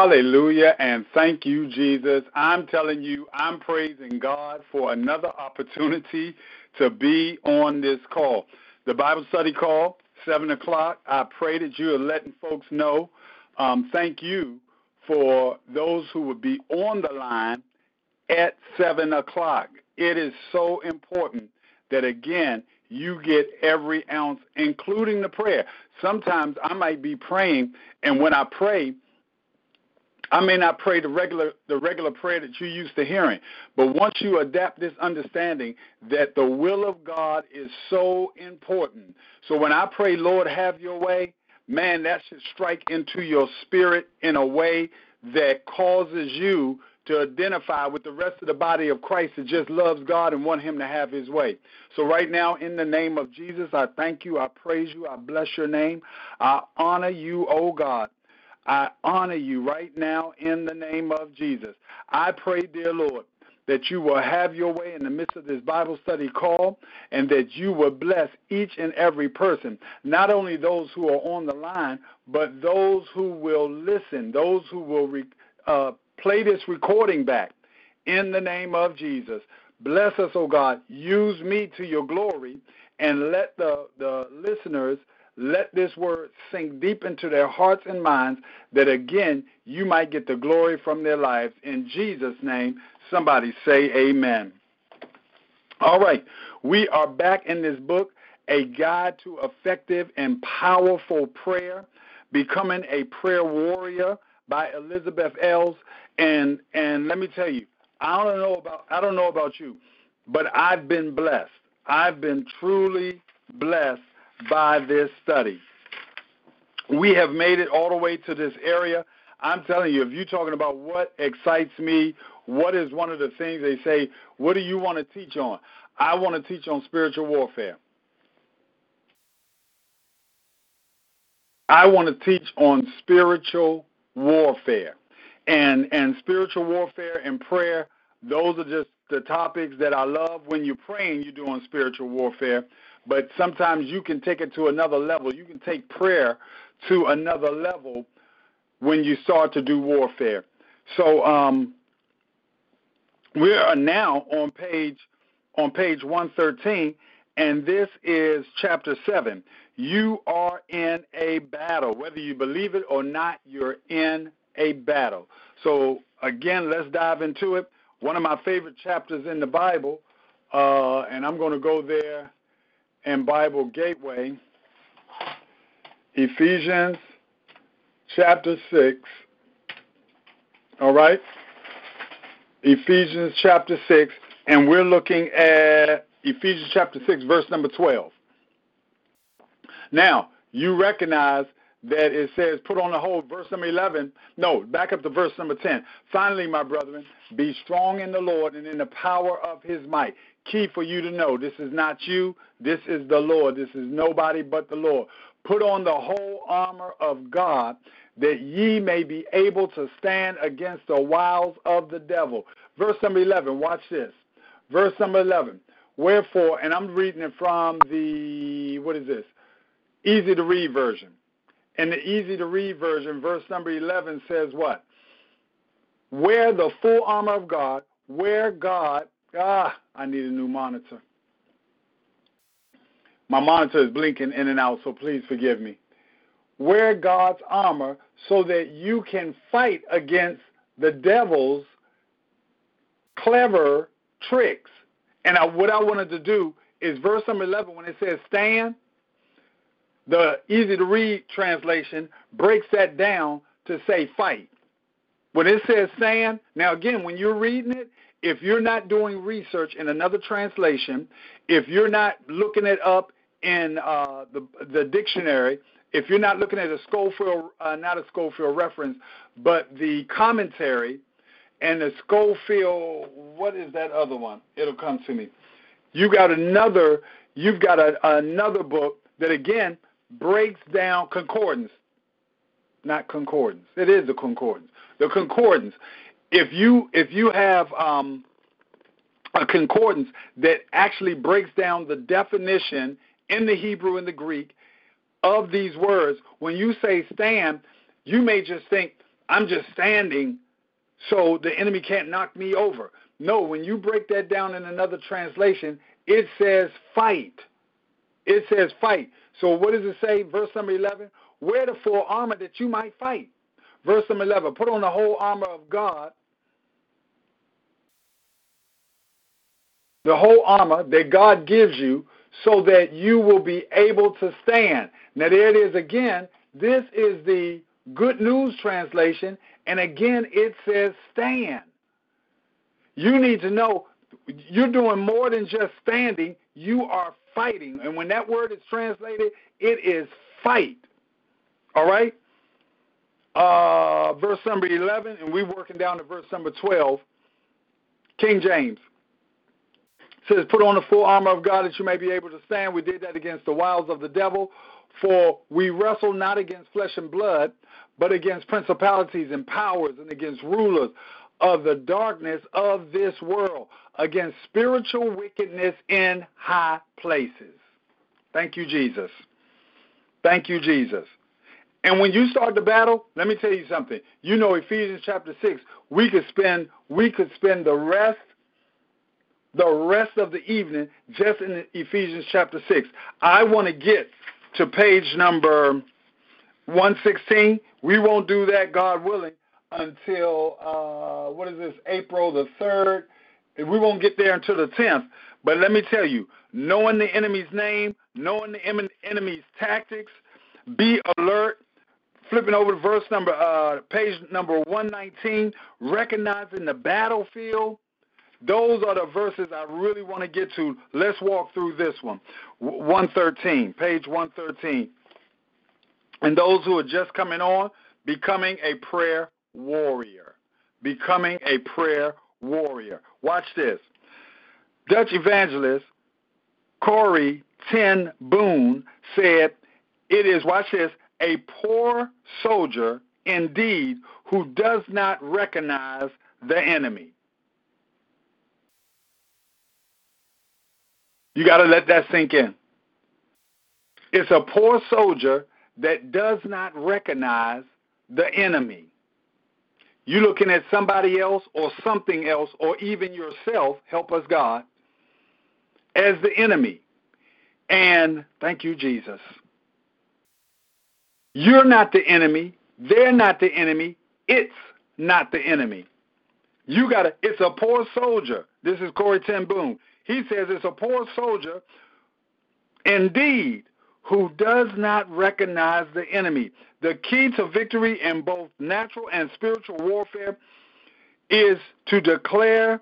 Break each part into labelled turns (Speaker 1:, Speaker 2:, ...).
Speaker 1: Hallelujah and thank you, Jesus. I'm telling you, I'm praising God for another opportunity to be on this call. The Bible study call, 7 o'clock. I pray that you are letting folks know. Um, thank you for those who would be on the line at 7 o'clock. It is so important that, again, you get every ounce, including the prayer. Sometimes I might be praying, and when I pray, I may not pray the regular the regular prayer that you're used to hearing, but once you adapt this understanding that the will of God is so important. So when I pray, Lord, have your way, man, that should strike into your spirit in a way that causes you to identify with the rest of the body of Christ that just loves God and want him to have his way. So right now, in the name of Jesus, I thank you, I praise you, I bless your name. I honor you, oh God. I honor you right now in the name of Jesus. I pray, dear Lord, that you will have your way in the midst of this Bible study call and that you will bless each and every person, not only those who are on the line, but those who will listen, those who will re- uh, play this recording back in the name of Jesus. Bless us, O oh God. Use me to your glory and let the, the listeners – let this word sink deep into their hearts and minds that again you might get the glory from their lives. In Jesus' name, somebody say amen. All right, we are back in this book, A Guide to Effective and Powerful Prayer, Becoming a Prayer Warrior by Elizabeth Alves. And and let me tell you, I don't know about I don't know about you, but I've been blessed. I've been truly blessed by this study. We have made it all the way to this area. I'm telling you, if you're talking about what excites me, what is one of the things they say, what do you want to teach on? I want to teach on spiritual warfare. I want to teach on spiritual warfare. And and spiritual warfare and prayer, those are just the topics that I love. When you're praying, you're doing spiritual warfare. But sometimes you can take it to another level. You can take prayer to another level when you start to do warfare. So um, we are now on page on page 113, and this is chapter 7. You are in a battle. Whether you believe it or not, you're in a battle. So, again, let's dive into it. One of my favorite chapters in the Bible, uh, and I'm going to go there and Bible Gateway, Ephesians chapter 6. All right? Ephesians chapter 6, and we're looking at Ephesians chapter 6, verse number 12. Now, you recognize that it says, put on the whole, verse number 11. No, back up to verse number 10. Finally, my brethren, be strong in the Lord and in the power of his might. Key for you to know this is not you, this is the Lord. This is nobody but the Lord. Put on the whole armor of God that ye may be able to stand against the wiles of the devil. Verse number 11, watch this. Verse number 11. Wherefore, and I'm reading it from the, what is this? Easy to read version. In the easy to read version, verse number 11 says what? Wear the full armor of God, where God, ah, I need a new monitor. My monitor is blinking in and out, so please forgive me. Wear God's armor so that you can fight against the devil's clever tricks. And I, what I wanted to do is verse number 11, when it says stand, the easy to read translation breaks that down to say fight. When it says stand, now again, when you're reading it, if you're not doing research in another translation, if you're not looking it up in uh, the the dictionary, if you're not looking at a Scofield, uh, not a Scofield reference, but the commentary and the Scofield, what is that other one? It'll come to me. You got another. You've got a, another book that again breaks down concordance, not concordance. It is the concordance. The concordance. If you if you have um, a concordance that actually breaks down the definition in the Hebrew and the Greek of these words, when you say stand, you may just think, I'm just standing so the enemy can't knock me over. No, when you break that down in another translation, it says fight. It says fight. So what does it say? Verse number 11 Wear the full armor that you might fight. Verse number 11 Put on the whole armor of God. The whole armor that God gives you so that you will be able to stand. Now, there it is again. This is the Good News translation, and again it says stand. You need to know you're doing more than just standing, you are fighting. And when that word is translated, it is fight. All right? Uh, verse number 11, and we're working down to verse number 12. King James says, Put on the full armor of God that you may be able to stand. We did that against the wiles of the devil. For we wrestle not against flesh and blood, but against principalities and powers and against rulers of the darkness of this world, against spiritual wickedness in high places. Thank you, Jesus. Thank you, Jesus. And when you start the battle, let me tell you something. You know Ephesians chapter 6, we could spend we could spend the rest the rest of the evening just in Ephesians chapter 6. I want to get to page number 116. We won't do that, God willing, until, uh, what is this, April the 3rd. We won't get there until the 10th. But let me tell you, knowing the enemy's name, knowing the enemy's tactics, be alert. Flipping over to verse number, uh, page number 119, recognizing the battlefield. Those are the verses I really want to get to. Let's walk through this one. 113, page 113. And those who are just coming on, becoming a prayer warrior. Becoming a prayer warrior. Watch this. Dutch evangelist Corrie Ten Boom said, It is, watch this, a poor soldier indeed who does not recognize the enemy. You got to let that sink in. It's a poor soldier that does not recognize the enemy. You're looking at somebody else or something else or even yourself, help us God, as the enemy. And thank you, Jesus. You're not the enemy. They're not the enemy. It's not the enemy. You got to, it's a poor soldier. This is Corrie Ten Boom. He says it's a poor soldier indeed who does not recognize the enemy. The key to victory in both natural and spiritual warfare is to declare,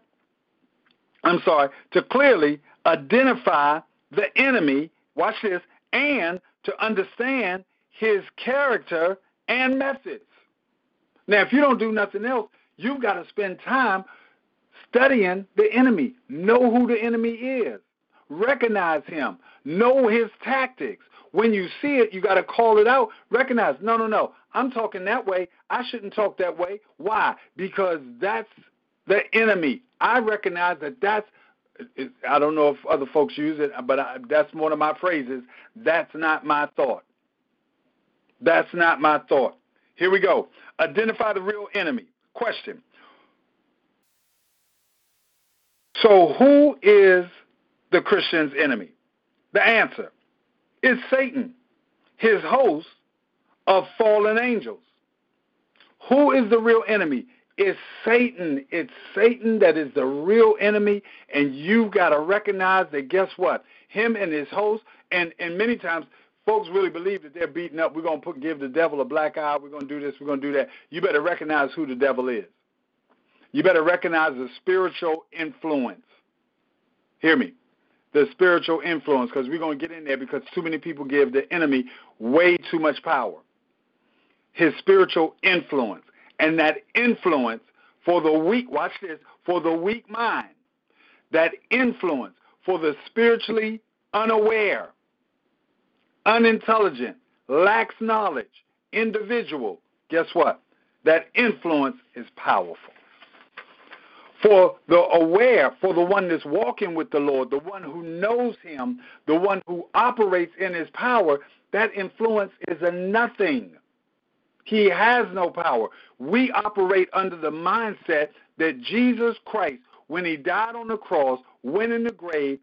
Speaker 1: I'm sorry, to clearly identify the enemy, watch this, and to understand his character and methods. Now, if you don't do nothing else, you've got to spend time studying the enemy. Know who the enemy is. Recognize him. Know his tactics. When you see it, you got to call it out. Recognize, no, no, no. I'm talking that way. I shouldn't talk that way. Why? Because that's the enemy. I recognize that that's. I don't know if other folks use it, but I, that's one of my phrases. That's not my thought. That's not my thought. Here we go. Identify the real enemy. Question. So, who is the Christian's enemy? The answer is Satan, his host of fallen angels. Who is the real enemy? It's Satan. It's Satan that is the real enemy, and you've got to recognize that. Guess what? Him and his host, and and many times folks really believe that they're beating up. We're gonna give the devil a black eye. We're gonna do this. We're gonna do that. You better recognize who the devil is. You better recognize the spiritual influence. Hear me the spiritual influence because we're going to get in there because too many people give the enemy way too much power. His spiritual influence. And that influence for the weak, watch this, for the weak mind, that influence for the spiritually unaware, unintelligent, lacks knowledge individual, guess what? That influence is powerful for the aware, for the one that's walking with the Lord, the one who knows Him, the one who operates in His power, that influence is a nothing. He has no power. We operate under the mindset that Jesus Christ, when he died on the cross, went in the grave,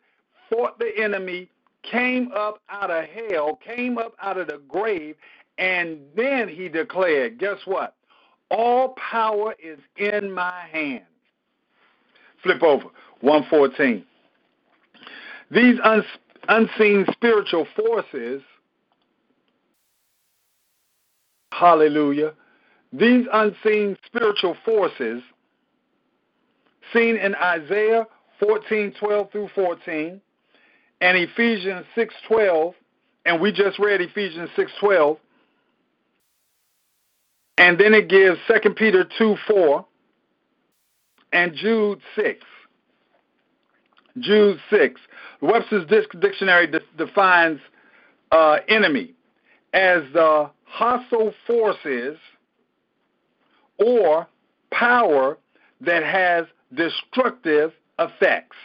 Speaker 1: fought the enemy, came up out of hell, came up out of the grave, and then he declared, guess what? All power is in my hands. Flip over, 114. These un- unseen spiritual forces, hallelujah, these unseen spiritual forces seen in Isaiah 14, 12 through 14, and Ephesians 6:12, and we just read Ephesians 6:12, and then it gives 2 Peter 2, 4, and Jude 6. Jude 6. Webster's Dictionary de- defines uh, enemy as the hostile forces or power that has destructive effects.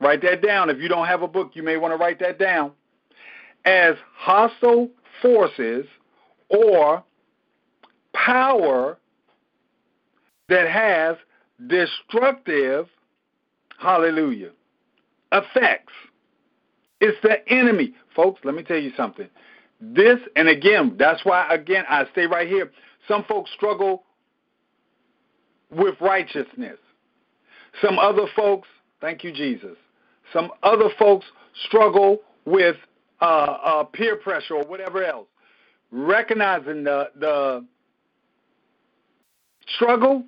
Speaker 1: Write that down. If you don't have a book, you may want to write that down. As hostile forces or power that has destructive, hallelujah, effects. It's the enemy. Folks, let me tell you something. This, and again, that's why, again, I stay right here. Some folks struggle with righteousness. Some other folks, thank you, Jesus. Some other folks struggle with uh, uh, peer pressure or whatever else. Recognizing the, the struggle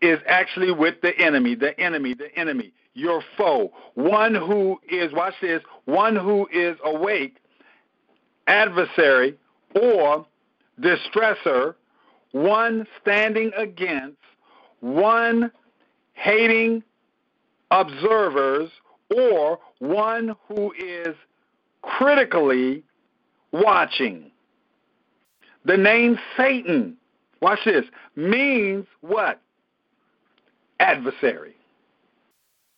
Speaker 1: is actually with the enemy, the enemy, the enemy, your foe. One who is, watch this, one who is awake, adversary, or distressor, one standing against, one hating observers, or one who is critically watching. The name Satan, watch this, means what? Adversary.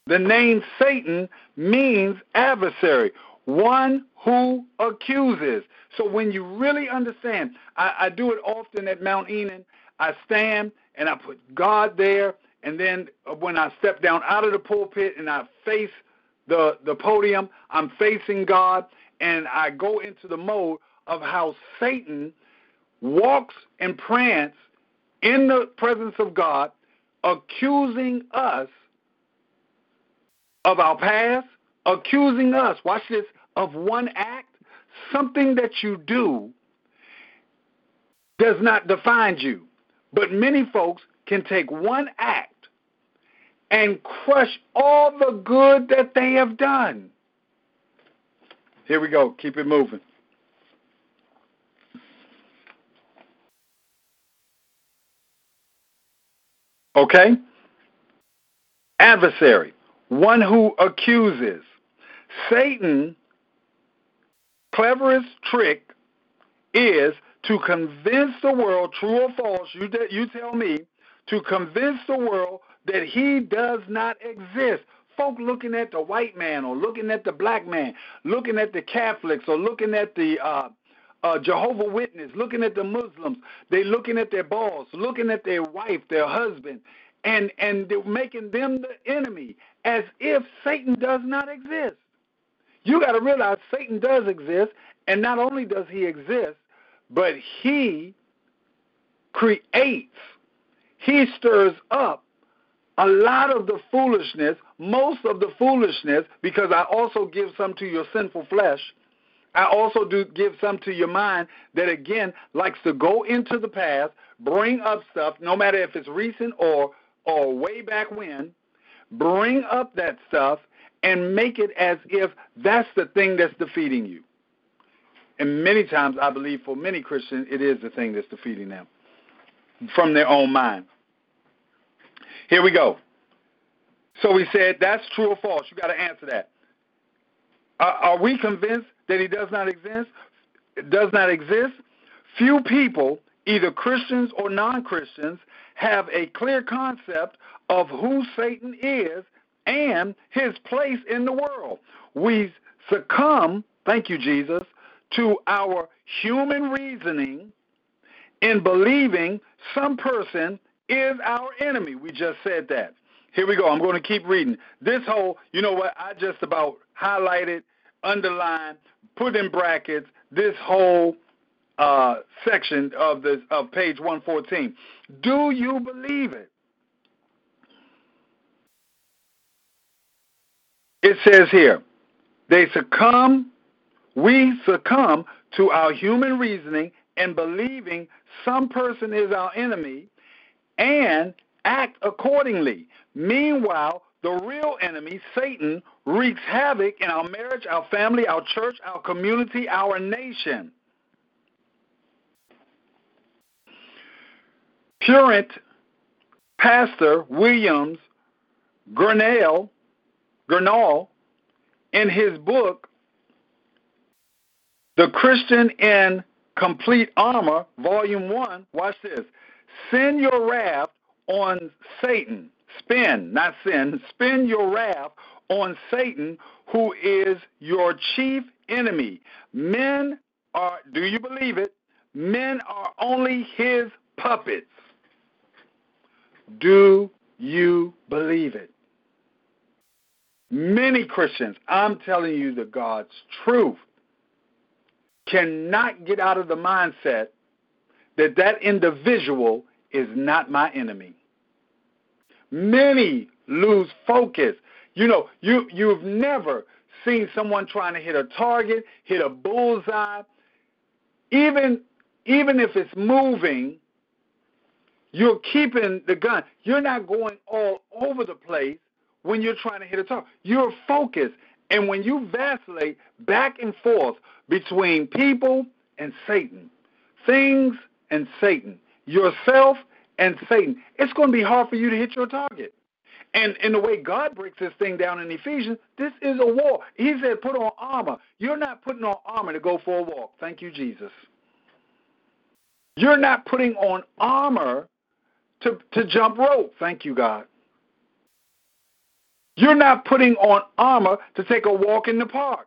Speaker 1: The name Satan means adversary, one who accuses. So when you really understand, I, I do it often at Mount Enon. I stand and I put God there, and then when I step down out of the pulpit and I face the the podium, I'm facing God, and I go into the mode of how Satan walks and prance in the presence of God, accusing us of our past, accusing us, watch this, of one act, something that you do does not define you. But many folks can take one act and crush all the good that they have done. Here we go. Keep it moving. Okay? Adversary, one who accuses. Satan cleverest trick is to convince the world, true or false, you, you tell me, to convince the world that he does not exist. Folk looking at the white man or looking at the black man, looking at the Catholics or looking at the uh, uh, Jehovah Witness, looking at the Muslims, they looking at their boss, looking at their wife, their husband, and and they're making them the enemy, as if Satan does not exist. You got to realize Satan does exist, and not only does he exist, but he creates, he stirs up a lot of the foolishness, most of the foolishness, because I also give some to your sinful flesh. I also do give some to your mind that again likes to go into the past, bring up stuff, no matter if it's recent or or way back when, bring up that stuff and make it as if that's the thing that's defeating you. And many times, I believe for many Christians, it is the thing that's defeating them from their own mind. Here we go. So we said that's true or false. You got to answer that. Are, are we convinced that he does not exist? Does not exist? Few people, either Christians or non-Christians, have a clear concept of who Satan is and his place in the world. We succumb, thank you, Jesus, to our human reasoning in believing some person is our enemy. We just said that. Here we go. I'm going to keep reading. This whole, you know what, I just about highlighted, underlined, put in brackets this whole uh, section of this of page 114. Do you believe it? It says here, they succumb, we succumb to our human reasoning and believing some person is our enemy and act accordingly. Meanwhile, the real enemy, Satan, wreaks havoc in our marriage, our family, our church, our community, our nation. Current Pastor Williams Gurnall, Gurnall, in his book, The Christian in Complete Armor, Volume 1, watch this. Send your wrath on Satan. Spin, not sin. Spin your wrath on Satan, who is your chief enemy. Men are, do you believe it? Men are only his puppets. Do you believe it? Many Christians, I'm telling you the God's truth, cannot get out of the mindset that that individual is not my enemy. Many lose focus. You know, you you've never seen someone trying to hit a target, hit a bullseye. Even even if it's moving, you're keeping the gun. You're not going all over the place when you're trying to hit a target. You're focused. And when you vacillate back and forth between people and Satan, things and Satan, yourself and Satan, it's going to be hard for you to hit your target. And in the way God breaks this thing down in Ephesians, this is a war. He said, put on armor. You're not putting on armor to go for a walk. Thank you, Jesus. You're not putting on armor to, to jump rope. Thank you, God. You're not putting on armor to take a walk in the park.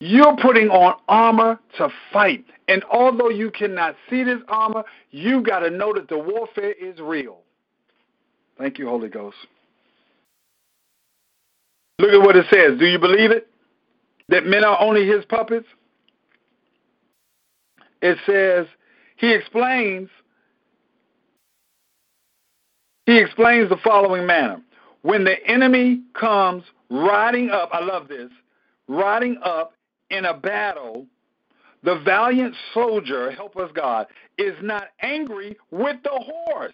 Speaker 1: You're putting on armor to fight. And although you cannot see this armor, you got to know that the warfare is real. Thank you, Holy Ghost. Look at what it says. Do you believe it? That men are only his puppets? It says, he explains he explains the following manner. When the enemy comes riding up, I love this, riding up in a battle, the valiant soldier, help us God, is not angry with the horse,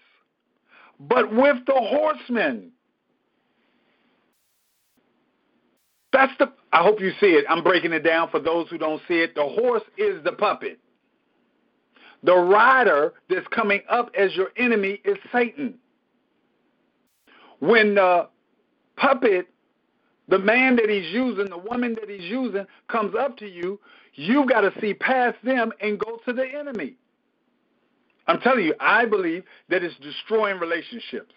Speaker 1: but with the horseman. That's the I hope you see it. I'm breaking it down for those who don't see it. The horse is the puppet. The rider that's coming up as your enemy is Satan. When the puppet the man that he's using, the woman that he's using, comes up to you, you've got to see past them and go to the enemy. I'm telling you, I believe that it's destroying relationships.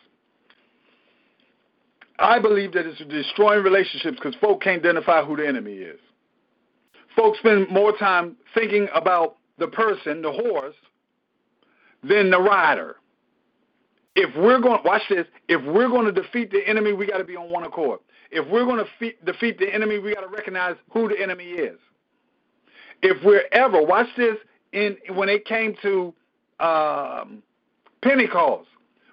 Speaker 1: I believe that it's destroying relationships because folk can't identify who the enemy is. Folks spend more time thinking about the person, the horse, than the rider. If we're going, watch this. If we're going to defeat the enemy, we got to be on one accord. If we're going to fe- defeat the enemy, we got to recognize who the enemy is. If we're ever, watch this, in when it came to um, Pentecost,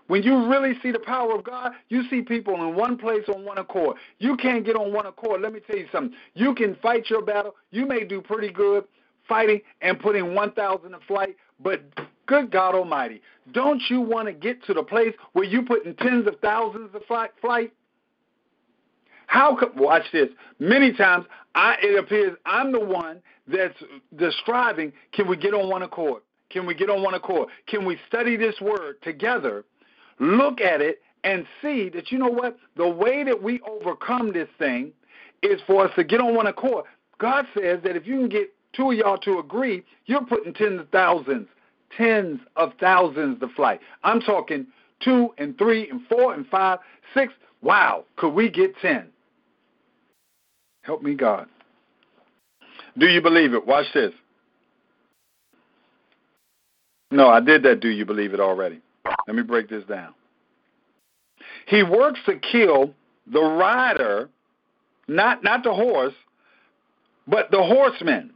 Speaker 1: when you really see the power of God, you see people in one place on one accord. You can't get on one accord. Let me tell you something. You can fight your battle. You may do pretty good fighting and putting 1,000 in flight, but good God Almighty, don't you want to get to the place where you're putting tens of thousands of flight? How could watch this? Many times, I, it appears I'm the one that's describing. Can we get on one accord? Can we get on one accord? Can we study this word together, look at it, and see that you know what? The way that we overcome this thing is for us to get on one accord. God says that if you can get two of y'all to agree, you're putting tens of thousands, tens of thousands to flight. I'm talking two and three and four and five, six. Wow, could we get ten? Help me, God. Do you believe it? Watch this. No, I did that. Do you believe it already? Let me break this down. He works to kill the rider, not not the horse, but the horseman.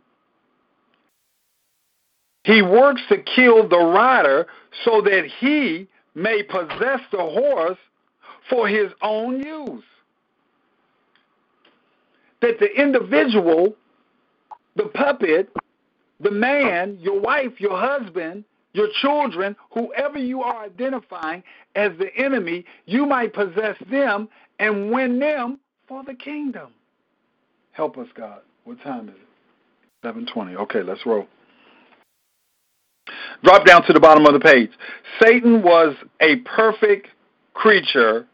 Speaker 1: He works to kill the rider so that he may possess the horse for his own use. That the individual, the puppet, the man, your wife, your husband, your children, whoever you are identifying as the enemy, you might possess them and win them for the kingdom. Help us, God. What time is it? 720. Okay, let's roll. Drop down to the bottom of the page. Satan was a perfect creature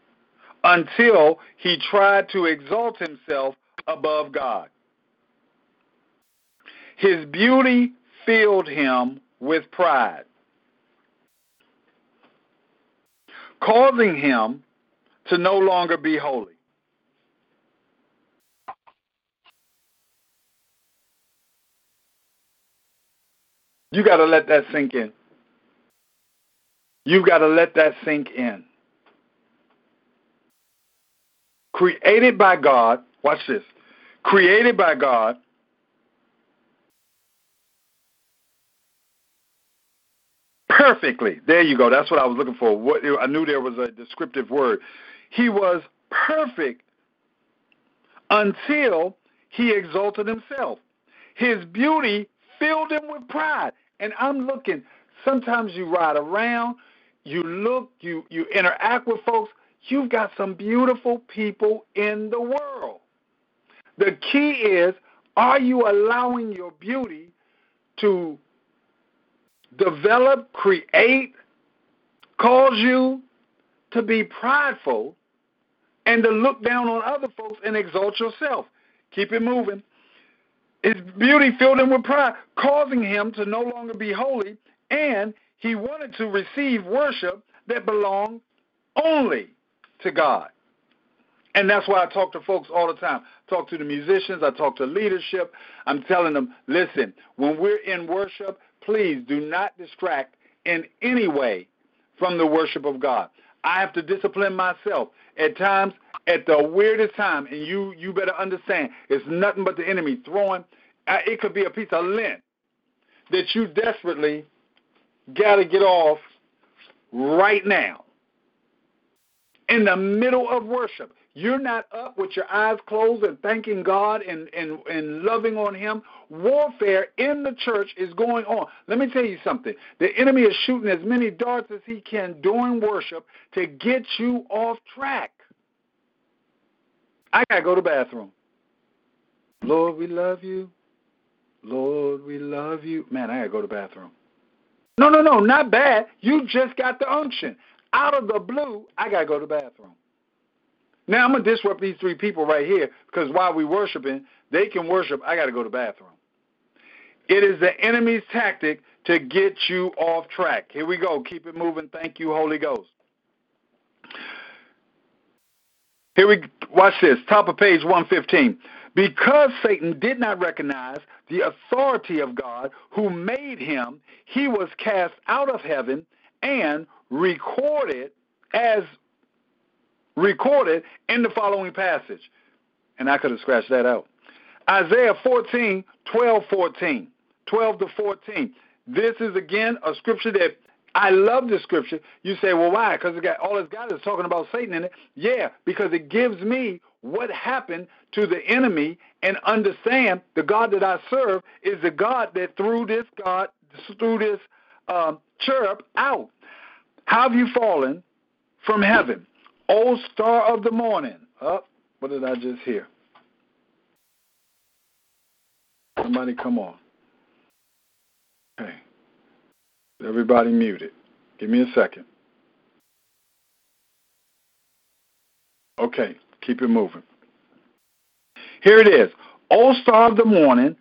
Speaker 1: until he tried to exalt himself above God. His beauty filled him with pride, causing him to no longer be holy. You got to let that sink in. You've got to let that sink in. Created by God, watch this. Created by God, perfectly. There you go. That's what I was looking for. What, I knew there was a descriptive word. He was perfect until he exalted himself. His beauty filled him with pride. And I'm looking, sometimes you ride around, you look, you, you interact with folks, you've got some beautiful people in the world. The key is are you allowing your beauty to develop, create, cause you to be prideful and to look down on other folks and exalt yourself? Keep it moving. His beauty filled him with pride, causing him to no longer be holy, and he wanted to receive worship that belonged only to God. And that's why I talk to folks all the time. Talk to the musicians, I talk to leadership. I'm telling them, listen, when we're in worship, please do not distract in any way from the worship of God. I have to discipline myself. At times, at the weirdest time, and you you better understand, it's nothing but the enemy throwing. It could be a piece of lint that you desperately got to get off right now. In the middle of worship, you're not up with your eyes closed and thanking God and, and, and loving on Him. Warfare in the church is going on. Let me tell you something. The enemy is shooting as many darts as he can during worship to get you off track. I got to go to the bathroom. Lord, we love you. Lord, we love you. Man, I got to go to the bathroom. No, no, no, not bad. You just got the unction. Out of the blue, I got to go to the bathroom. Now, I'm to disrupt these three people right here because while we worshiping, they can worship. I got to go to the bathroom. It is the enemy's tactic to get you off track. Here we go. Keep it moving. Thank you, Holy Ghost. Here we watch this. Top of page 115. Because Satan did not recognize the authority of God who made him, he was cast out of heaven and recorded as recorded in the following passage. And I could have scratched that out. Isaiah 14, 12, 14. 12 to 14. This is again a scripture that I love the scripture. You say, well, why? Because it got all it's got is talking about Satan in it. Yeah, because it gives me what happened to the enemy and understand the God that I serve is the God that threw this God, threw this um, cherub out. How have you fallen from heaven? O star of the morning. Oh, what did I just hear? Somebody come on. Hey. Everybody muted. Give me a second. Okay, keep it moving. Here it is. O star of the morning,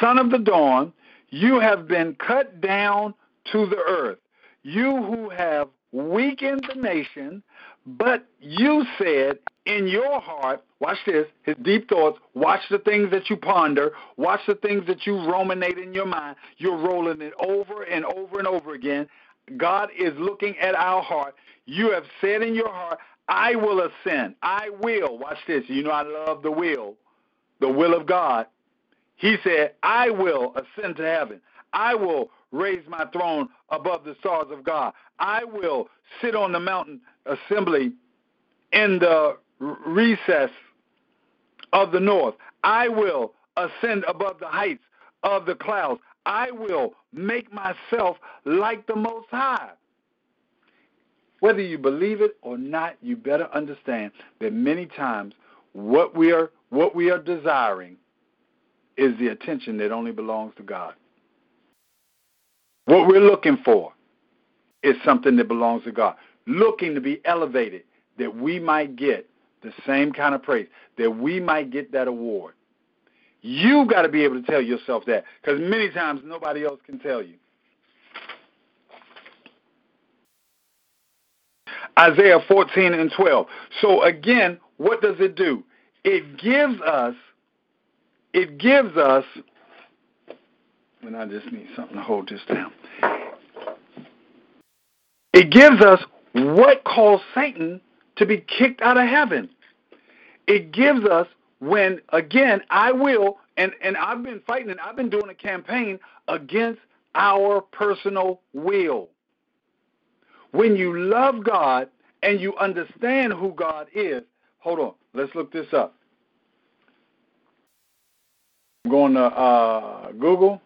Speaker 1: son of the dawn, you have been cut down to the earth. You who have weakened the nation, but you said, in your heart, watch this, his deep thoughts, watch the things that you ponder, watch the things that you ruminate in your mind. You're rolling it over and over and over again. God is looking at our heart. You have said in your heart, I will ascend. I will. Watch this. You know, I love the will, the will of God. He said, I will ascend to heaven. I will raise my throne above the stars of God. I will sit on the mountain assembly in the recess of the north. I will ascend above the heights of the clouds. I will make myself like the Most High. Whether you believe it or not, you better understand that many times what we are what we are desiring is the attention that only belongs to God. What we're looking for is something that belongs to God. Looking to be elevated that we might get the same kind of praise, that we might get that award. You've got to be able to tell yourself that because many times nobody else can tell you. Isaiah 14 and 12. So again, what does it do? It gives us, it gives us, and I just need something to hold this down. It gives us what caused Satan to be kicked out of heaven. It gives us when again I will and and I've been fighting and I've been doing a campaign against our personal will. When you love God and you understand who God is, hold on, let's look this up. I'm going to uh, Google.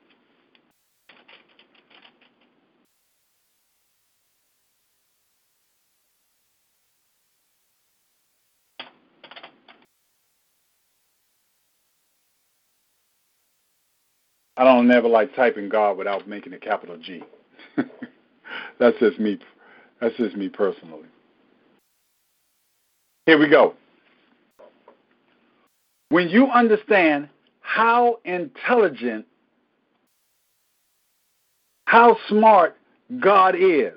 Speaker 1: I don't never like typing God without making a capital G. That's just me. That's just me personally. Here we go. When you understand how intelligent, how smart God is,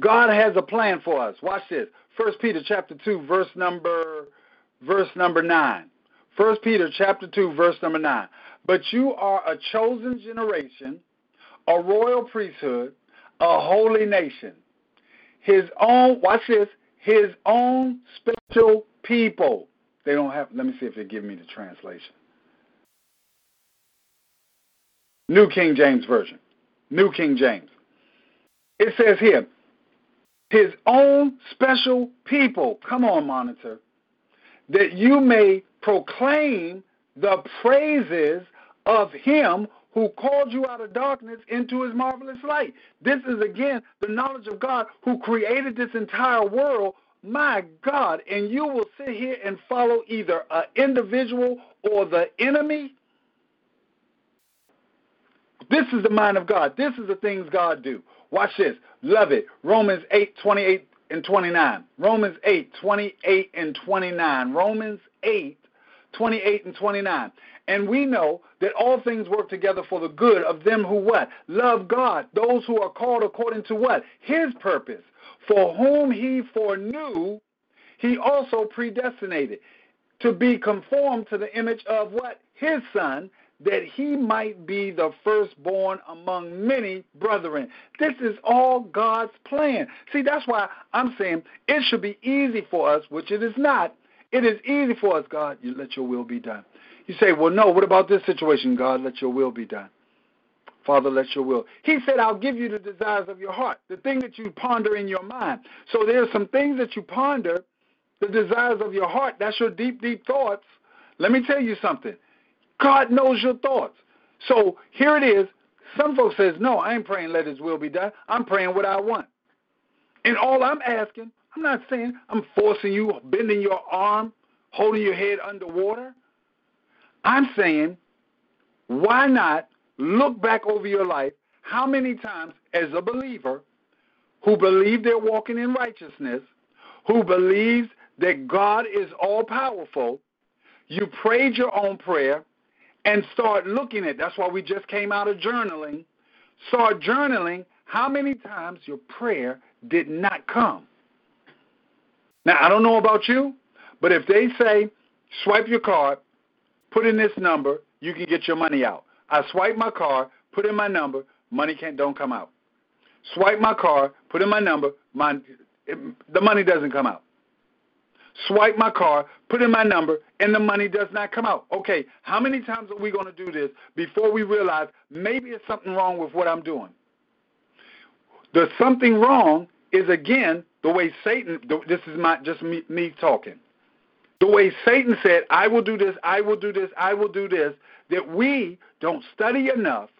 Speaker 1: God has a plan for us. Watch this. First Peter chapter two, verse number verse number nine. First Peter chapter two, verse number nine. But you are a chosen generation, a royal priesthood, a holy nation. His own, watch this, his own special people. They don't have, let me see if they give me the translation. New King James Version. New King James. It says here, his own special people. Come on, monitor. That you may proclaim the praises of him who called you out of darkness into his marvelous light. This is again the knowledge of God who created this entire world. My God, and you will sit here and follow either an individual or the enemy. This is the mind of God. This is the things God do. Watch this. Love it. Romans 8, 28 and 29. Romans 8, 28 and 29. Romans 8, 28 and 29. And we know that all things work together for the good of them who what? Love God. Those who are called according to what? His purpose. For whom he foreknew, he also predestinated to be conformed to the image of what? His son, that he might be the firstborn among many brethren. This is all God's plan. See, that's why I'm saying it should be easy for us, which it is not. It is easy for us, God, you let your will be done. You say, well, no, what about this situation? God, let your will be done. Father, let your will. He said, I'll give you the desires of your heart, the thing that you ponder in your mind. So there's some things that you ponder, the desires of your heart. That's your deep, deep thoughts. Let me tell you something. God knows your thoughts. So here it is. Some folks says, no, I ain't praying let his will be done. I'm praying what I want. And all I'm asking, I'm not saying I'm forcing you, bending your arm, holding your head underwater. I'm saying, why not look back over your life? How many times, as a believer who believes they're walking in righteousness, who believes that God is all powerful, you prayed your own prayer and start looking at that's why we just came out of journaling. Start journaling how many times your prayer did not come. Now, I don't know about you, But if they say, swipe your card, put in this number, you can get your money out. I swipe my card, put in my number, money can't don't come out. Swipe my card, put in my number, my it, the money doesn't come out. Swipe my card, put in my number, and the money does not come out. Okay, how many times are we going to do this before we realize maybe it's something wrong with what I'm doing? The something wrong is again the way Satan. This is not just me, me talking. The way Satan said, "I will do this, I will do this, I will do this." That we don't study enough.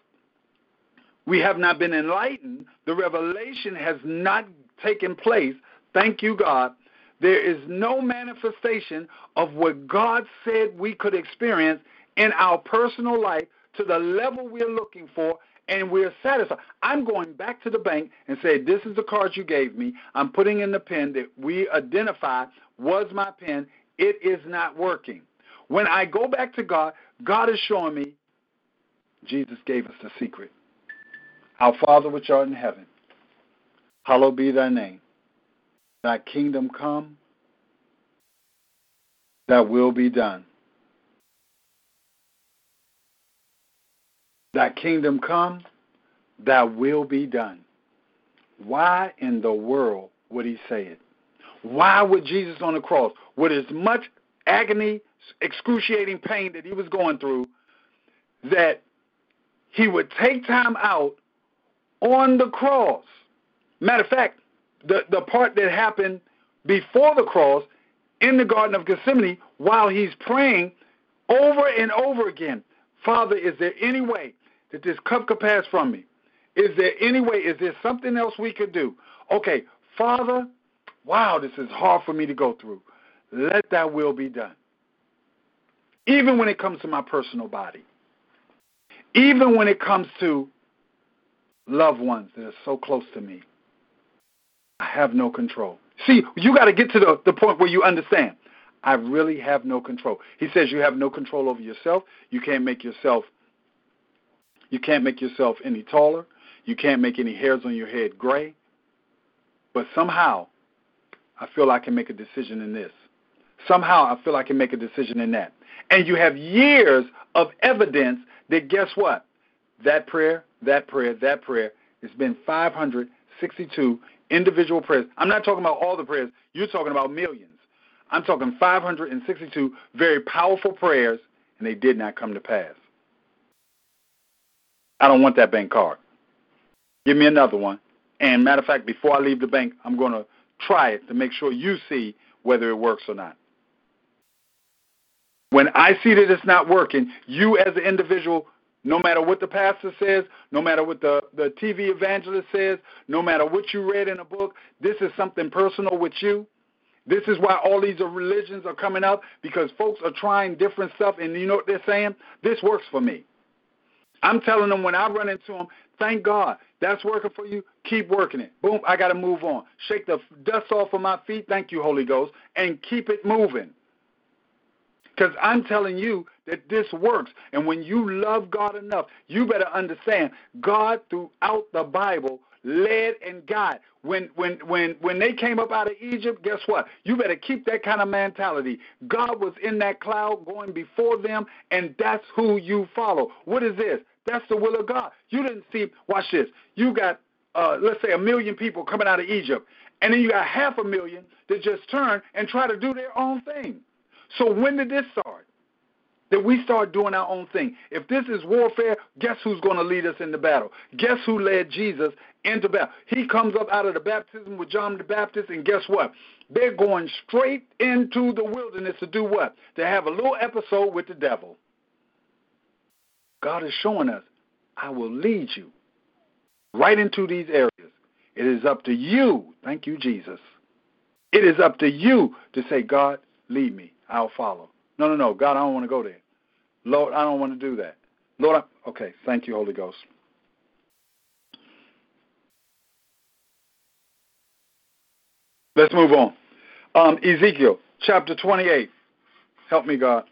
Speaker 1: We have not been enlightened. The revelation has not taken place. Thank you, God. There is no manifestation of what God said we could experience in our personal life to the level we're looking for and we're satisfied. I'm going back to the bank and say, This is the card you gave me. I'm putting in the pen that we identify was my pen. It is not working. When I go back to God, God is showing me Jesus gave us the secret. Our Father which art in heaven, hallowed be thy name. Thy kingdom come, thy will be done. Thy kingdom come, thy will be done. Why in the world would he say it? Why would Jesus on the cross, with as much agony, excruciating pain that he was going through, that he would take time out on the cross? Matter of fact, the, the part that happened before the cross in the Garden of Gethsemane while he's praying over and over again Father, is there any way that this cup could pass from me? Is there any way? Is there something else we could do? Okay, Father, wow, this is hard for me to go through. Let that will be done. Even when it comes to my personal body, even when it comes to loved ones that are so close to me, I have no control. See, you got to get to the, the point where you understand. I really have no control. He says you have no control over yourself. You can't make yourself you can't make yourself any taller. You can't make any hairs on your head gray. But somehow I feel I can make a decision in this. Somehow I feel I can make a decision in that. And you have years of evidence that guess what? That prayer, that prayer, that prayer, it's been 562 individual prayers. I'm not talking about all the prayers. You're talking about millions. I'm talking 562 very powerful prayers, and they did not come to pass. I don't want that bank card. Give me another one. And matter of fact, before I leave the bank, I'm going to try it to make sure you see whether it works or not. When I see that it's not working, you as an individual no matter what the pastor says, no matter what the, the TV evangelist says, no matter what you read in a book, this is something personal with you. This is why all these religions are coming up because folks are trying different stuff, and you know what they're saying? This works for me. I'm telling them when I run into them, thank God that's working for you. Keep working it. Boom, I got to move on. Shake the dust off of my feet. Thank you, Holy Ghost, and keep it moving. Because I'm telling you that this works. And when you love God enough, you better understand God throughout the Bible led and guided. When when when when they came up out of Egypt, guess what? You better keep that kind of mentality. God was in that cloud going before them, and that's who you follow. What is this? That's the will of God. You didn't see. Watch this. You got uh, let's say a million people coming out of Egypt, and then you got half a million that just turn and try to do their own thing. So when did this start? That we start doing our own thing. If this is warfare, guess who's going to lead us into battle? Guess who led Jesus into battle? He comes up out of the baptism with John the Baptist, and guess what? They're going straight into the wilderness to do what? To have a little episode with the devil. God is showing us, I will lead you right into these areas. It is up to you. Thank you, Jesus. It is up to you to say, God, lead me. I'll follow. No, no, no. God, I don't want to go there. Lord, I don't want to do that. Lord, I, okay. Thank you, Holy Ghost. Let's move on. Um, Ezekiel chapter 28. Help me, God.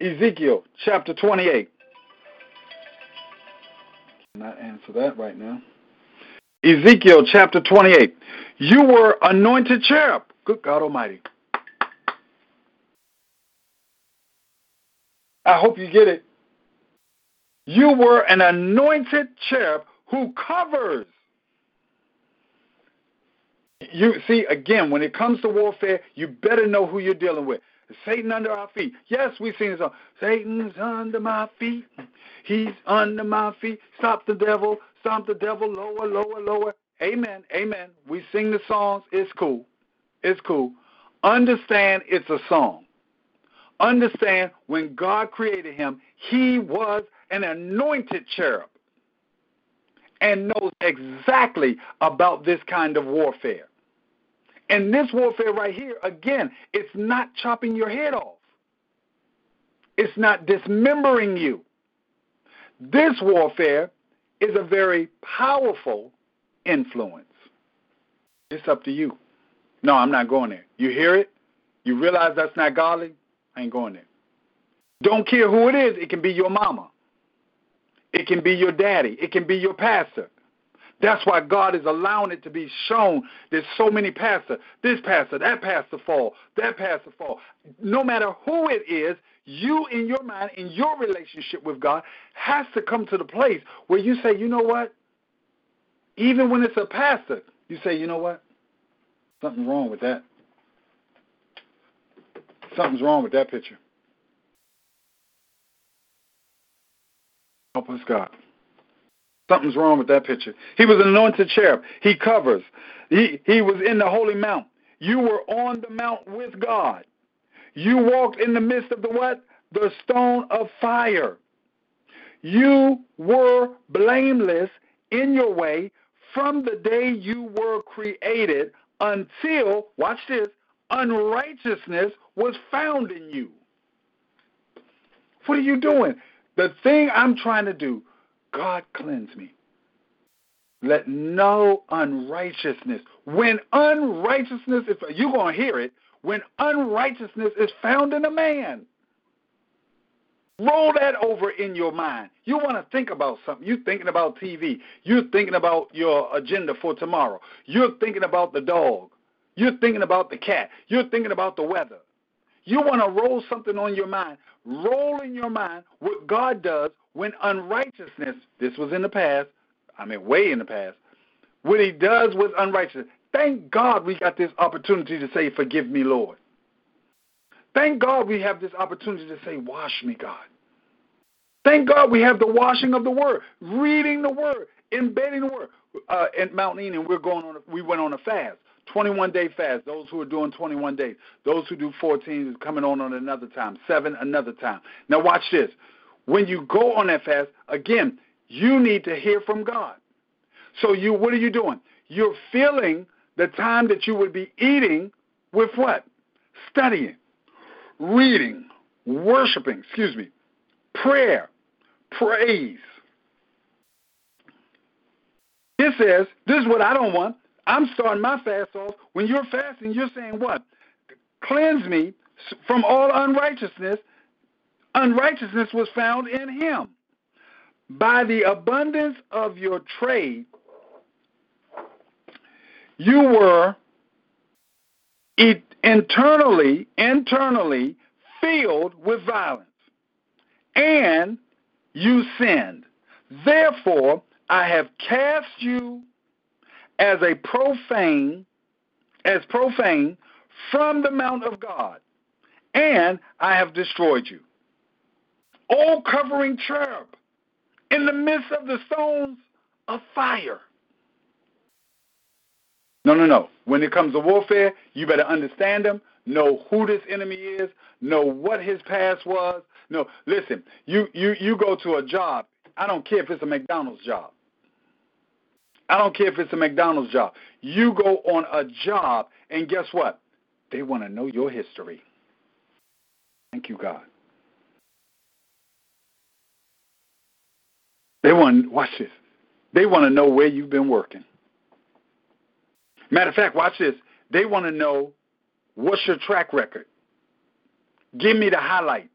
Speaker 1: Ezekiel chapter 28. Not answer that right now. Ezekiel chapter 28. You were anointed cherub. Good God Almighty. I hope you get it. You were an anointed cherub who covers. You see, again, when it comes to warfare, you better know who you're dealing with. Satan under our feet. Yes, we sing this song. Satan's under my feet. He's under my feet. Stop the devil. Stop the devil. Lower, lower, lower. Amen. Amen. We sing the songs. It's cool. It's cool. Understand it's a song. Understand when God created him, he was an anointed cherub and knows exactly about this kind of warfare. And this warfare right here, again, it's not chopping your head off. It's not dismembering you. This warfare is a very powerful influence. It's up to you. No, I'm not going there. You hear it? You realize that's not godly? I ain't going there. Don't care who it is. It can be your mama. It can be your daddy. It can be your pastor. That's why God is allowing it to be shown. There's so many pastors. This pastor, that pastor fall, that pastor fall. No matter who it is, you in your mind, in your relationship with God, has to come to the place where you say, you know what? Even when it's a pastor, you say, you know what? Something wrong with that. Something's wrong with that picture. Help us, God. Something's wrong with that picture. He was an anointed cherub. He covers. He, he was in the holy mount. You were on the mount with God. You walked in the midst of the what? The stone of fire. You were blameless in your way from the day you were created until, watch this, unrighteousness was found in you. What are you doing? The thing I'm trying to do, God cleanse me. Let no unrighteousness, when unrighteousness is, you're going to hear it, when unrighteousness is found in a man. Roll that over in your mind. You want to think about something. You're thinking about TV. You're thinking about your agenda for tomorrow. You're thinking about the dog. You're thinking about the cat. You're thinking about the weather. You want to roll something on your mind. Roll in your mind what God does when unrighteousness, this was in the past, I mean, way in the past, what He does with unrighteousness. Thank God we got this opportunity to say, Forgive me, Lord. Thank God we have this opportunity to say, Wash me, God. Thank God we have the washing of the Word, reading the Word, embedding the Word. Uh, at Mount Enon, we're going on. A, we went on a fast, 21 day fast. Those who are doing 21 days, those who do 14 is coming on on another time, seven another time. Now watch this. When you go on that fast, again, you need to hear from God. So you, what are you doing? You're filling the time that you would be eating with what? Studying reading, worshiping, excuse me, prayer, praise. It says, this is what I don't want. I'm starting my fast off. When you're fasting, you're saying what? Cleanse me from all unrighteousness. Unrighteousness was found in him. By the abundance of your trade, you were internally, internally filled with violence, and you sinned. Therefore, I have cast you as a profane, as profane from the mount of God, and I have destroyed you. O covering cherub, in the midst of the stones of fire. No, no, no. When it comes to warfare, you better understand them, know who this enemy is, know what his past was. No, listen, you, you, you go to a job. I don't care if it's a McDonald's job. I don't care if it's a McDonald's job. You go on a job, and guess what? They want to know your history. Thank you, God. They want, watch this. They want to know where you've been working. Matter of fact, watch this. They want to know what's your track record. Give me the highlights.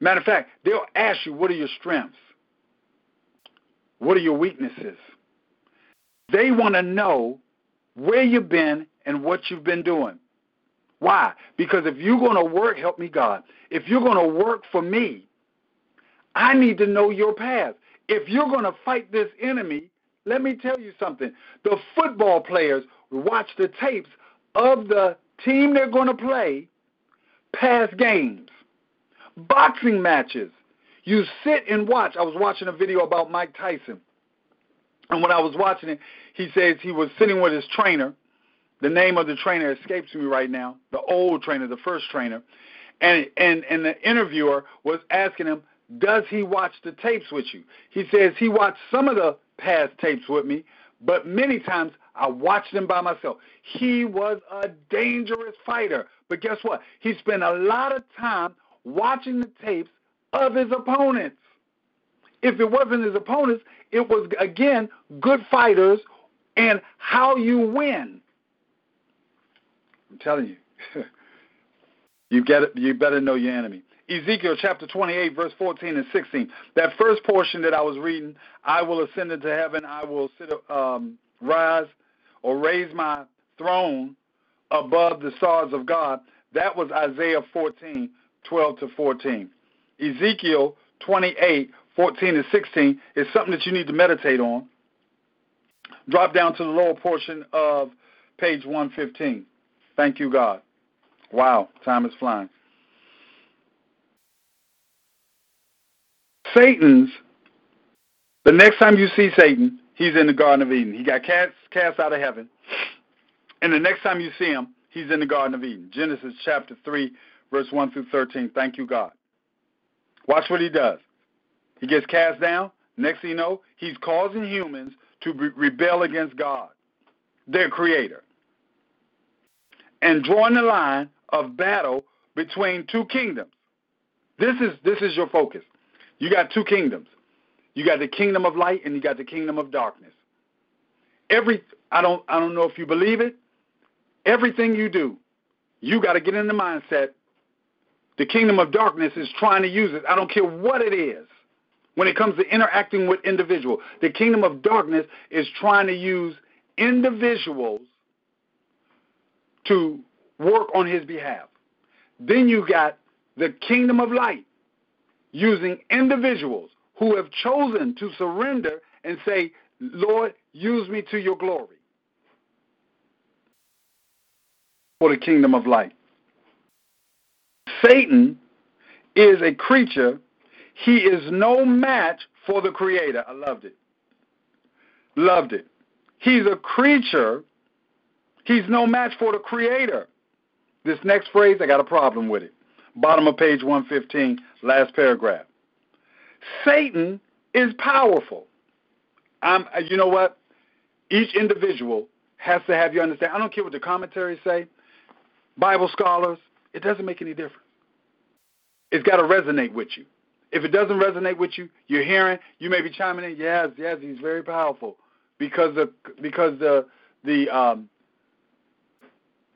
Speaker 1: Matter of fact, they'll ask you what are your strengths? What are your weaknesses? They want to know where you've been and what you've been doing. Why? Because if you're going to work, help me, God, if you're going to work for me, I need to know your path. If you're going to fight this enemy, let me tell you something. The football players watch the tapes of the team they're going to play past games, boxing matches. You sit and watch. I was watching a video about Mike Tyson. And when I was watching it, he says he was sitting with his trainer. The name of the trainer escapes me right now. The old trainer, the first trainer. And and and the interviewer was asking him, "Does he watch the tapes with you?" He says he watched some of the past tapes with me, but many times I watched them by myself. He was a dangerous fighter, but guess what? He spent a lot of time watching the tapes of his opponents. If it wasn't his opponents, it was again good fighters and how you win. I'm telling you, you get it. You better know your enemy. Ezekiel chapter 28, verse 14 and 16. That first portion that I was reading, I will ascend into heaven. I will sit, um, rise, or raise my throne above the stars of God. That was Isaiah 14, 12 to 14. Ezekiel 28, 14 and 16 is something that you need to meditate on. Drop down to the lower portion of page 115. Thank you, God. Wow, time is flying. Satan's, the next time you see Satan, he's in the Garden of Eden. He got cast, cast out of heaven. And the next time you see him, he's in the Garden of Eden. Genesis chapter 3, verse 1 through 13. Thank you, God. Watch what he does. He gets cast down. Next thing you know, he's causing humans to re- rebel against God, their creator, and drawing the line of battle between two kingdoms. This is this is your focus. You got two kingdoms. You got the kingdom of light and you got the kingdom of darkness. Every I don't I don't know if you believe it. Everything you do, you got to get in the mindset. The kingdom of darkness is trying to use it. I don't care what it is. When it comes to interacting with individuals, the kingdom of darkness is trying to use individuals to work on his behalf. Then you got the kingdom of light using individuals who have chosen to surrender and say, Lord, use me to your glory for the kingdom of light. Satan is a creature, he is no match for the creator. I loved it. Loved it. He's a creature, he's no match for the creator. This next phrase, I got a problem with it. Bottom of page 115, last paragraph. Satan is powerful. I'm, uh, you know what? Each individual has to have you understand. I don't care what the commentaries say, Bible scholars, it doesn't make any difference. It's got to resonate with you. If it doesn't resonate with you, you're hearing, you may be chiming in, yes, yes, he's very powerful. Because the because the the um,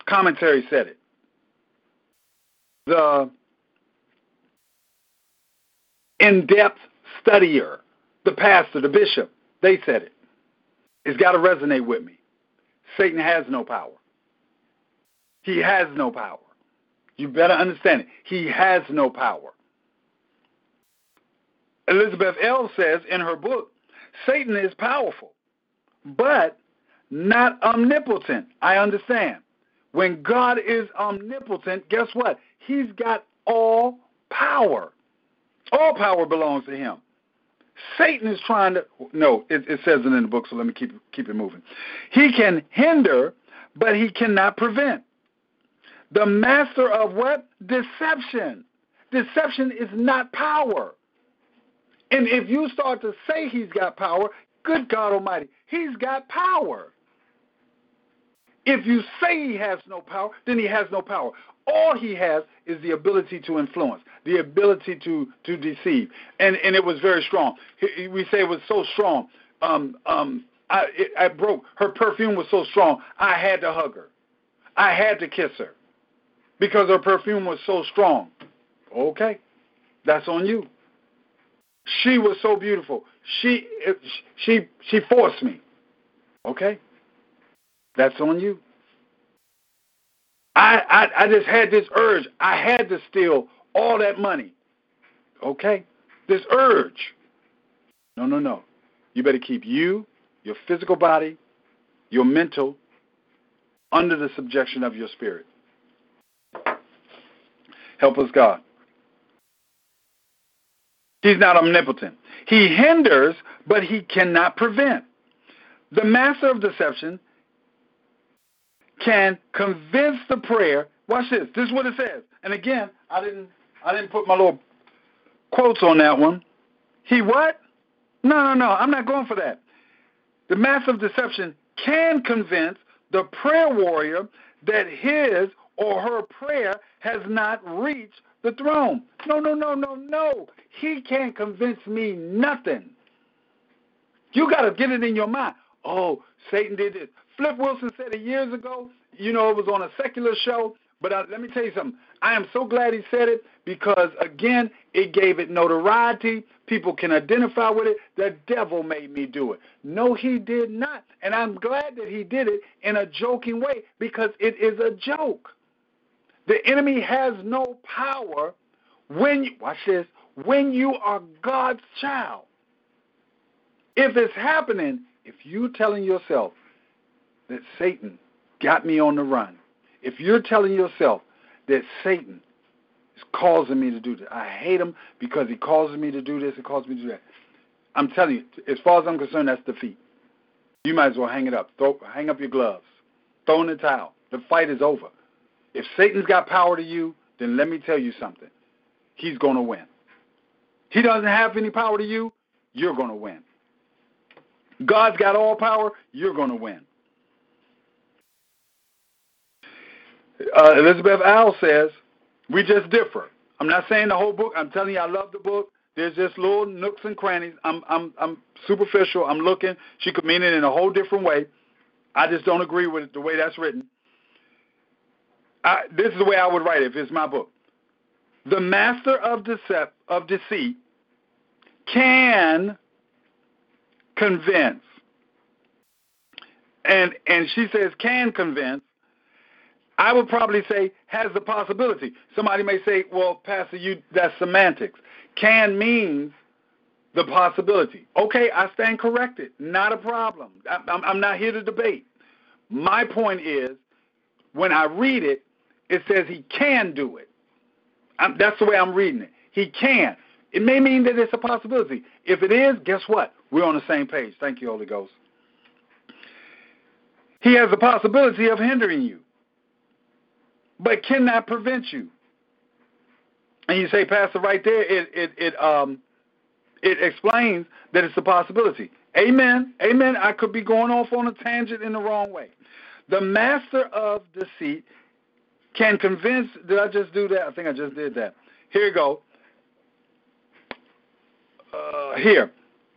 Speaker 1: commentary said it the in depth studier, the pastor, the bishop, they said it. It's got to resonate with me. Satan has no power. He has no power. You better understand it. He has no power. Elizabeth Alves says in her book, Satan is powerful, but not omnipotent. I understand. When God is omnipotent, guess what? He's got all power. All power belongs to him. Satan is trying to no, it, it says it in the book, so let me keep keep it moving. He can hinder, but he cannot prevent. The master of what? Deception. Deception is not power. And if you start to say he's got power, good God Almighty, he's got power. If you say he has no power, then he has no power. All he has is the ability to influence, the ability to to deceive, and and it was very strong. We say it was so strong. Um, um, I, it, I broke. Her perfume was so strong. I had to hug her. I had to kiss her because her perfume was so strong. Okay, that's on you. She was so beautiful. She she she forced me. Okay, that's on you. I, I I just had this urge. I had to steal all that money. Okay? This urge. No, no, no. You better keep you, your physical body, your mental, under the subjection of your spirit. Help us, God. He's not omnipotent. He hinders, but he cannot prevent. The master of deception can convince the prayer. Watch this. This is what it says. And again, I didn't I didn't put my little quotes on that one. He what? No, no, no. I'm not going for that. The master of deception can convince the prayer warrior that his or her prayer has not reached the throne. No, no, no, no, no. He can't convince me nothing. You got to get it in your mind. Oh, Satan did this. Flip Wilson said it years ago. You know, it was on a secular show. But uh, let me tell you something. I am so glad he said it because, again, it gave it notoriety. People can identify with it. The devil made me do it. No, he did not. And I'm glad that he did it in a joking way because it is a joke. The enemy has no power when you, watch this, when you are God's child. If it's happening, if you're telling yourself that Satan got me on the run, if you're telling yourself that Satan is causing me to do this, I hate him because he causes me to do this, he causes me to do that. I'm telling you, as far as I'm concerned, that's defeat. You might as well hang it up. Throw, hang up your gloves. Throw in the towel. The fight is over. If Satan's got power to you, then let me tell you something. He's going to win. He doesn't have any power to you, you're going to win. God's got all power, you're going to win. Uh, Elizabeth Alves says, we just differ. I'm not saying the whole book. I'm telling you, I love the book. There's just little nooks and crannies. I'm, I'm, I'm superficial. I'm looking. She could mean it in a whole different way. I just don't agree with it, the way that's written. I, this is the way I would write it if it's my book. The master of, of deceit can convince. And and she says can convince. I would probably say has the possibility. Somebody may say, "Well, Pastor, you that's semantics." Can means the possibility. Okay, I stand corrected. Not a problem. I'm, I'm not here to debate. My point is, when I read it, it says he can do it. I'm, that's the way I'm reading it. He can. It may mean that it's a possibility. If it is, guess what? We're on the same page. Thank you, Holy Ghost. He has the possibility of hindering you, but cannot prevent you. And you say, Pastor, right there, it it it um it explains that it's a possibility. Amen. Amen. I could be going off on a tangent in the wrong way. The master of deceit can convince. Did I just do that? I think I just did that. Here you go. Uh, here,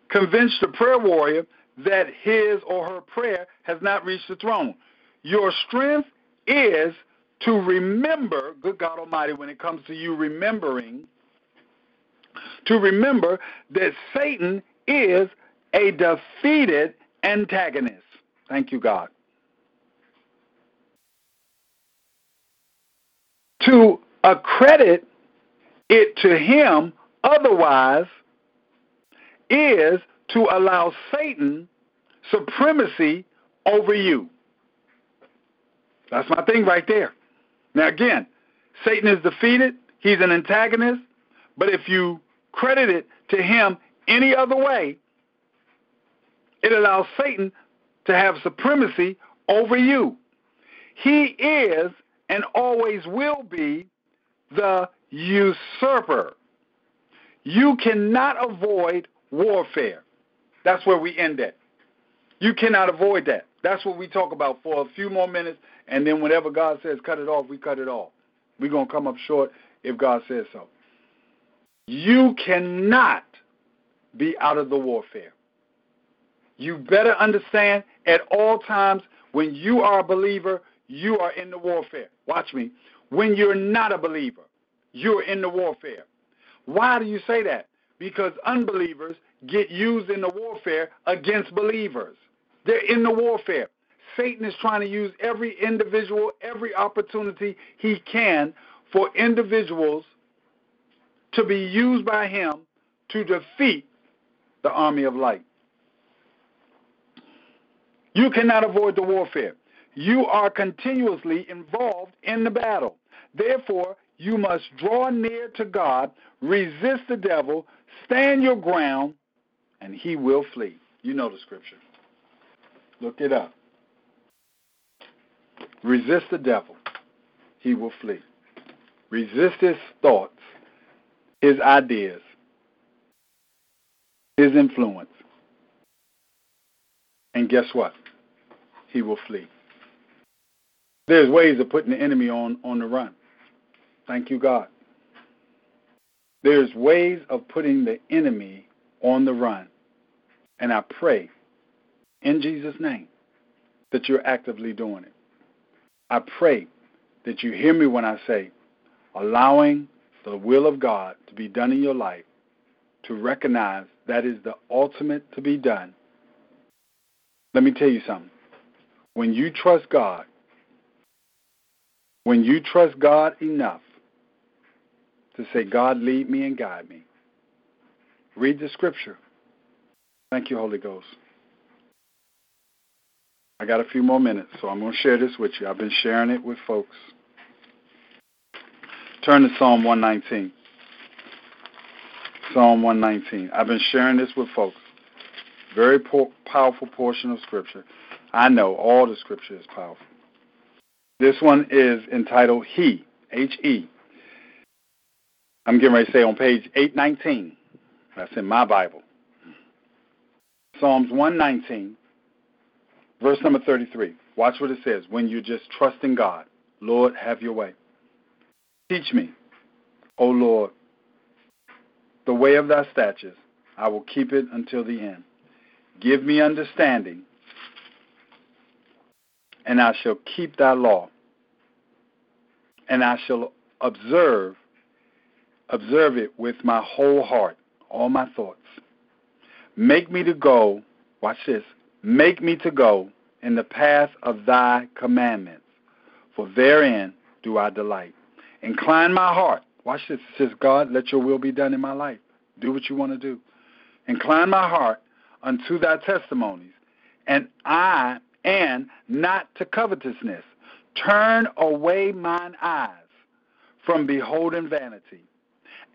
Speaker 1: convince the prayer warrior that his or her prayer has not reached the throne. Your strength is to remember, good God Almighty, when it comes to you remembering, to remember that Satan is a defeated antagonist. Thank you, God. To accredit it to him, otherwise, is to allow Satan supremacy over you. That's my thing right there. Now, again, Satan is defeated, he's an antagonist, but if you credit it to him any other way, it allows Satan to have supremacy over you. He is and always will be the usurper. You cannot avoid warfare. That's where we end it. You cannot avoid that. That's what we talk about for a few more minutes, and then whenever God says cut it off, we cut it off. We're going to come up short if God says so. You cannot be out of the warfare. You better understand at all times when you are a believer, you are in the warfare. Watch me. When you're not a believer, you're in the warfare. Why do you say that? Because unbelievers get used in the warfare against believers. They're in the warfare. Satan is trying to use every individual, every opportunity he can for individuals to be used by him to defeat the army of light. You cannot avoid the warfare. You are continuously involved in the battle. Therefore, you must draw near to God, resist the devil, stand your ground, and he will flee. You know the scripture. Look it up. Resist the devil, he will flee. Resist his thoughts, his ideas, his influence. And guess what? He will flee. There's ways of putting the enemy on, on the run. Thank you, God. There's ways of putting the enemy on the run. And I pray in Jesus' name that you're actively doing it. I pray that you hear me when I say, allowing the will of God to be done in your life, to recognize that is the ultimate to be done. Let me tell you something. When you trust God, when you trust God enough to say, God, lead me and guide me, read the scripture. Thank you, Holy Ghost. I got a few more minutes, so I'm going to share this with you. I've been sharing it with folks. Turn to Psalm 119. Psalm 119. I've been sharing this with folks. Very po- powerful portion of Scripture. I know all the Scripture is powerful. This one is entitled He, H E. I'm getting ready to say on page 819. That's in my Bible. Psalms 119, verse number 33. Watch what it says. When you just trust in God, Lord, have your way. Teach me, O Lord, the way of thy statutes. I will keep it until the end. Give me understanding, and I shall keep thy law, and I shall observe observe it with my whole heart, all my thoughts. Make me to go, watch this, make me to go in the path of thy commandments, for therein do I delight. Incline my heart. Watch this. It says, God, let your will be done in my life. Do what you want to do. Incline my heart unto thy testimonies, and I and not to covetousness. Turn away mine eyes from beholding vanity,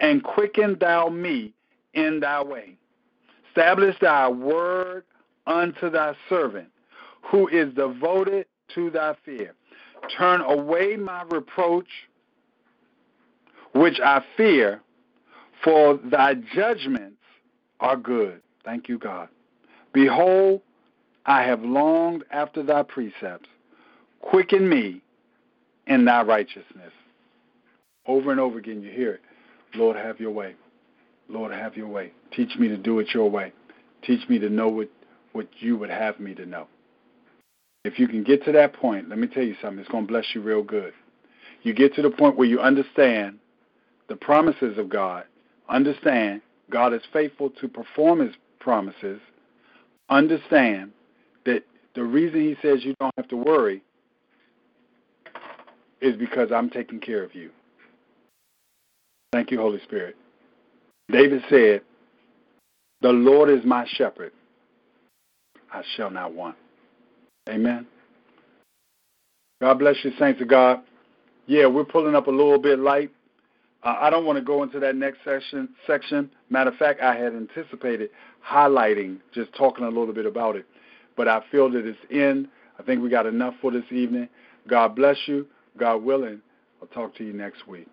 Speaker 1: and quicken thou me in thy way. Establish thy word unto thy servant, who is devoted to thy fear. Turn away my reproach, which I fear, for thy judgments are good. Thank you, God. Behold, I have longed after thy precepts. Quicken me in thy righteousness. Over and over again, you hear it. Lord, have your way. Lord, have your way. Teach me to do it your way. Teach me to know what, what you would have me to know. If you can get to that point, let me tell you something. It's going to bless you real good. You get to the point where you understand the promises of God, understand God is faithful to perform his promises, understand that the reason he says you don't have to worry is because I'm taking care of you. Thank you, Holy Spirit. David said, The Lord is my shepherd. I shall not want. Amen. God bless you, saints of God. Yeah, we're pulling up a little bit light. Uh, I don't want to go into that next section. Section. Matter of fact, I had anticipated highlighting, just talking a little bit about it, but I feel that it's in. I think we got enough for this evening. God bless you. God willing, I'll talk to you next week.